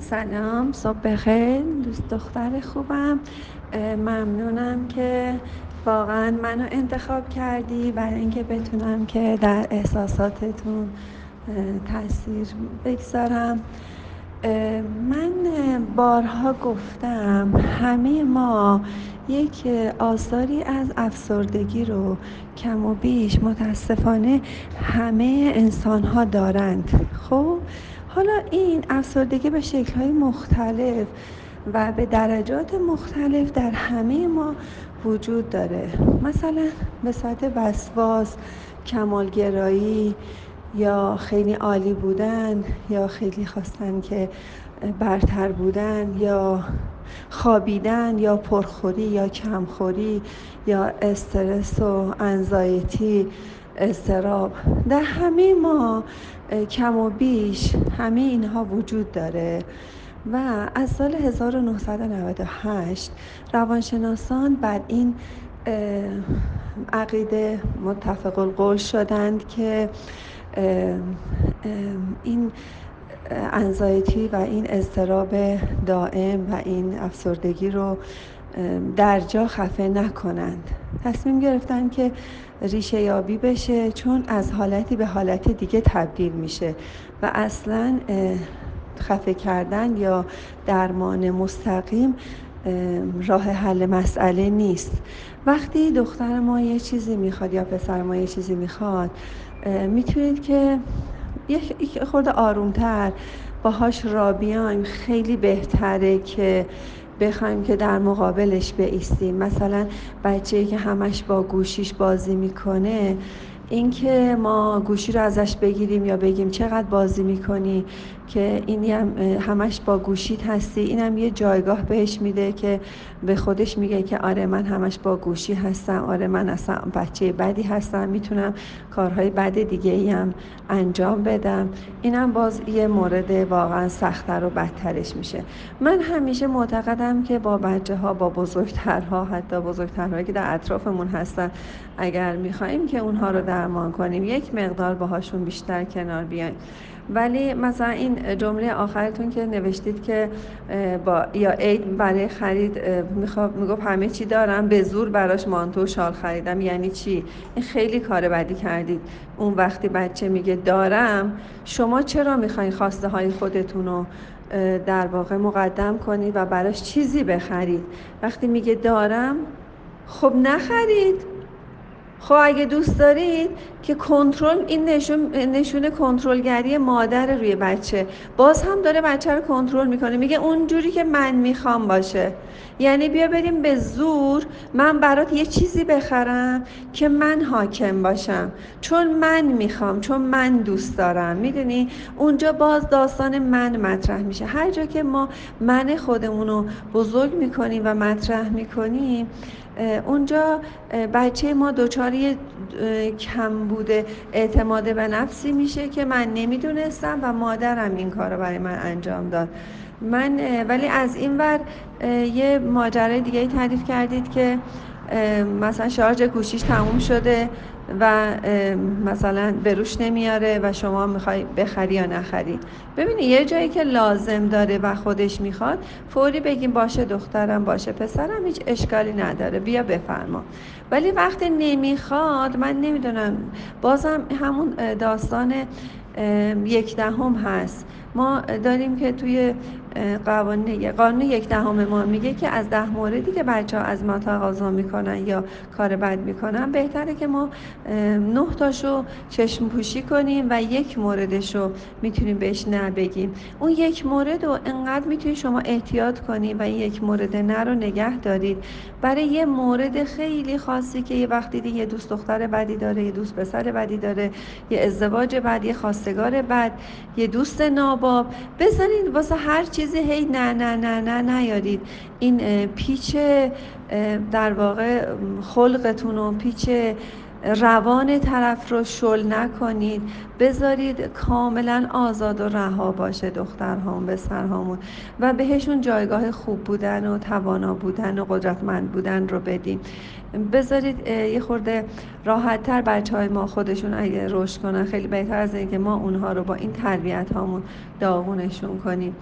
سلام صبح بخیر دوست دختر خوبم. ممنونم که واقعا منو انتخاب کردی برای اینکه بتونم که در احساساتتون تاثیر بگذارم. من بارها گفتم همه ما یک آثاری از افسردگی رو کم و بیش متاسفانه همه انسان ها دارند. خب؟ حالا این افسردگی به شکل های مختلف و به درجات مختلف در همه ما وجود داره. مثلا به ساعت وسواس کمالگرایی یا خیلی عالی بودن یا خیلی خواستن که برتر بودن یا خوابیدن یا پرخوری یا کمخوری یا استرس و انزایتی استراب در همه ما کم و بیش همه اینها وجود داره و از سال 1998 روانشناسان بر این عقیده متفق القول شدند که این انزایتی و این اضطراب دائم و این افسردگی رو در جا خفه نکنند. تصمیم گرفتن که ریشه یابی بشه چون از حالتی به حالت دیگه تبدیل میشه و اصلا خفه کردن یا درمان مستقیم راه حل مسئله نیست. وقتی دختر ما یه چیزی می‌خواد یا پسر ما یه چیزی می‌خواد می‌تونید که یک خورده آرومتر باهاش را بیایم. خیلی بهتره که بخوایم که در مقابلش بیستیم مثلا بچه که همش با گوشیش بازی می‌کنه اینکه ما گوشی رو ازش بگیریم یا بگیم چقدر بازی می‌کنی که این هم همش با گوشیت هستی اینم یه جایگاه بهش میده که به خودش میگه که آره من همش با گوشی هستم آره من اصلا بچه بدی هستم می‌تونم کارهای بد دیگه ای هم انجام بدم. اینم باز یه مورد واقعا سختتر و بدترش میشه. من همیشه معتقدم که با بچه ها با بزرگترها حتی بزرگترهایی که در اطرافمون هستن اگر می‌خوایم که اونها رو درمان کنیم. یک مقدار باهاشون بیشتر کنار بیایم ولی مثلا این جمله آخرتون که نوشتید که با یا عید برای خرید می‌گفت همه چی دارم به زور براش مانتو شال خریدم. یعنی چی؟ این خیلی کار بدی کردید. اون وقتی بچه میگه دارم شما چرا می‌خواین خواسته های خودتون رو در واقع مقدم کنید و براش چیزی بخرید؟ وقتی میگه دارم خب نخرید. خب اگه دوست دارید که کنترل این نشون نشون کنترلگری مادر روی بچه باز هم داره بچه رو کنترل می‌کنه. میگه اونجوری که من می‌خوام باشه. یعنی بیا بریم به زور من برات یه چیزی بخرم که من حاکم باشم. چون من می‌خوام چون من دوست دارم. می‌دونی؟ اونجا باز داستان من مطرح میشه. هر جا که ما من خودمون رو بزرگ می‌کنیم و مطرح می‌کنیم اونجا بچه ما دوچاری کم بوده اعتماد به نفسی میشه که من نمی‌دونستم و مادرم این کار رو برای من انجام داد. من ولی از این ور یه ماجرای دیگه تعریف کردید که مثلا شارژ گوشیش تموم شده و مثلا بروش نمیاره و شما می‌خوای بخری یا نخری. ببینی یه جایی که لازم داره و خودش می‌خواد فوری بگیم باشه دخترم باشه پسرم هیچ اشکالی نداره. بیا بفرما. ولی وقتی نمی‌خواد من نمی‌دونم بازم همون داستان یک دهم هست. ما داریم که توی قوانین قانون یک دهم ما میگه که از ده موردی که بچه ها از ما تقاضا می‌کنن یا کار بد می‌کنن بهتره که ما نه تاشو چشم پوشی کنیم و یک موردش رو می‌تونیم بهش نه بگیم. اون یک مورد رو انقدر می‌تونید شما احتیاط کنید و یک مورد نه رو نگه دارید. برای یه مورد خیلی خاصی که یه وقتی دیگه یه دوست دختر بدی داره یه دوست پسر بدی داره یه ازدواج بد یه خواستگار بد یه دوست ناباب بزنید واسه هر چیزی هی نه نه نه نه نیارید. این پیچ در واقع خلقتون و پیچ روان طرف رو شل نکنید. بذارید کاملا آزاد و رها باشه دخترهام به سرهامون و بهشون جایگاه خوب بودن و توانا بودن و قدرتمند بودن رو بدیم بذارید یه خورده راحت تر بچه های ما خودشون اگه رشد کنن خیلی بهتر از اینکه ما اونها رو با این تربیت هامون داغونشون کنیم.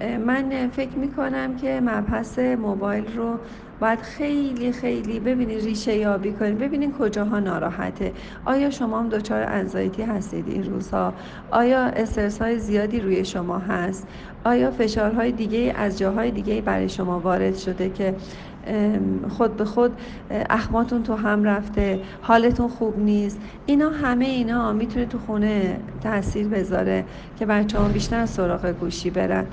من فکر می کنم که مبحث موبایل رو باید خیلی خیلی ببینید ریشه یابی کنید ببینید کجاها ناراحته. آیا شما هم دچار انزایتی هستید این روزها؟ آیا استرس های زیادی روی شما هست؟ آیا فشارهای دیگه از جاهای دیگه برای شما وارد شده که خود به خود اخماتون تو هم رفته حالتون خوب نیست. اینا همه اینا می‌تونه تو خونه تاثیر بذاره که بچه ها بیشتر سراغ گوشی برن.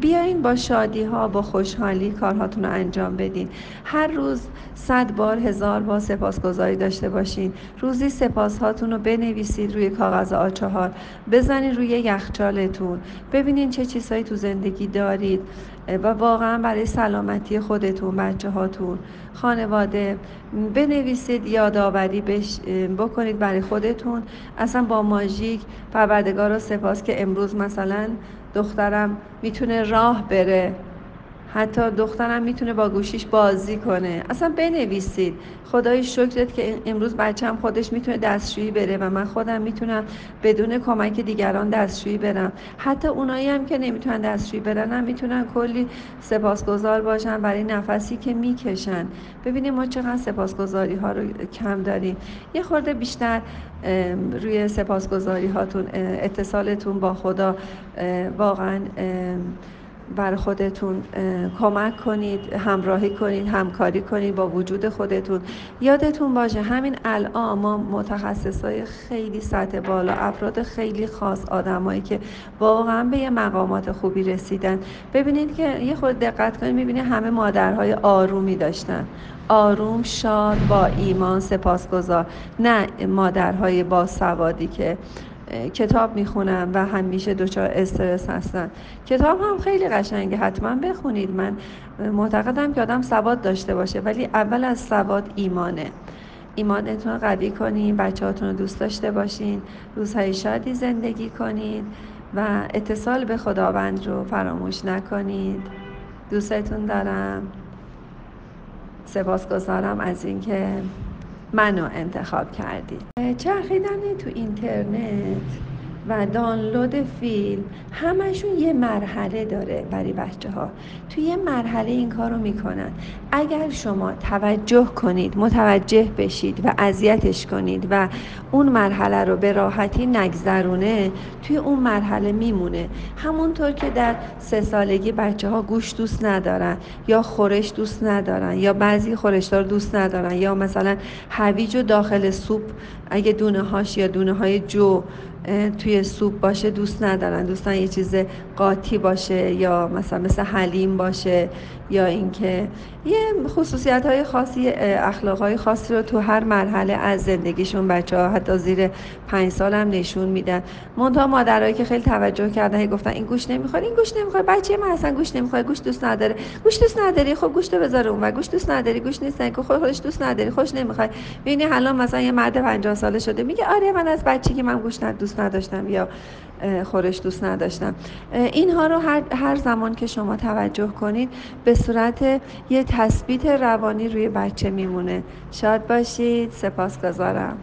بیاین با شادی ها با خوشحالی کارهاتون رو انجام بدین. هر روز صد بار هزار بار سپاسگزاری داشته باشین. روزی سپاس هاتون رو بنویسید روی کاغذ آچهار. بزنید روی یخچالتون. ببینین چه چیزهایی تو زندگی دارید. و واقعا برای سلامتی خودتون بچه هاتون خانواده بنویسید یادآوری بکنید برای خودتون. اصلا با ماژیک پروردگار رو سپاس که امروز مثلا دخترم می‌تونه راه بره. حتی دخترم می‌تونه با گوشیش بازی کنه. اصلا بنویسید. خدای شکرت که امروز بچم خودش می‌تونه دستشویی بره و من خودم می‌تونم بدون کمک دیگران دستشویی برم. حتی اونایی هم که نمی‌تونن دستشویی برن هم می‌تونن کلی سپاسگزار باشن برای نفسی که می‌کشن. ببینیم ما چقدر سپاسگزاری ها رو کم داریم. یه خورده بیشتر روی سپاسگزاری هاتون اتصالتون با خدا واقعا بر خودتون کمک کنید همراهی کنید همکاری کنید با وجود خودتون. یادتون باشه همین الان ما متخصص های خیلی سطح بالا افراد خیلی خاص آدمایی که واقعا به یه مقامات خوبی رسیدن. ببینید که یه خود دقت کنید می‌بینید همه مادرهای آرومی داشتن. آروم شاد با ایمان سپاسگزار. نه مادرهای باسوادی که کتاب می‌خونم و همیشه دچار استرس هستن کتاب هم خیلی قشنگه حتما بخونید. من معتقدم که آدم سواد داشته باشه ولی اول از سواد ایمانه. ایمانتون رو قوی کنین بچه هاتون رو دوست داشته باشین روزهای شادی زندگی کنید و اتصال به خداوند رو فراموش نکنید. دوستتون دارم. سپاسگزارم از اینکه منو انتخاب کردید. چرخیدن تو اینترنت. و دانلود فیلم همشون یه مرحله داره برای بچه ها توی یه مرحله این کار رو می‌کنن. اگر شما توجه کنید متوجه بشید و اذیتش کنید و اون مرحله رو به راحتی نگذرونه توی اون مرحله میمونه. همونطور که در سه سالگی بچه ها گوش دوست ندارن یا خورش دوست ندارن یا بعضی خورشدار دوست ندارن یا مثلا هویج و داخل سوپ اگه دونه هاش یا دونه های جو توی سوپ باشه دوست ندارن. دوستان یه چیز قاطی باشه یا مثلا مثل حلیم باشه یا اینکه یه خصوصیت های خاصی اخلاق های خاصی رو تو هر مرحله از زندگیشون بچه ها حتی زیر پنج سال هم نشون میدن. منتها مادرایی که خیلی توجه کردن گفتن این گوش نمی‌خواد این گوش نمی‌خواد. بچه من اصلا گوش نمی‌خواد گوش دوست نداره. گوش دوست نداری؟ خب گوش تو بذار اون و گوش دوست نداری؟ گوش نیست که خودش دوست نداری خوش نمی‌خواد. ببینی حالا مثلا یه مرد 50 ساله شده میگه آره من از بچگی من گوش دوست نداشتم یا خورش دوست نداشتم. اینها رو هر, هر زمان که شما توجه کنید به صورت یه تثبیت روانی روی بچه میمونه. شاد باشید. سپاسگزارم.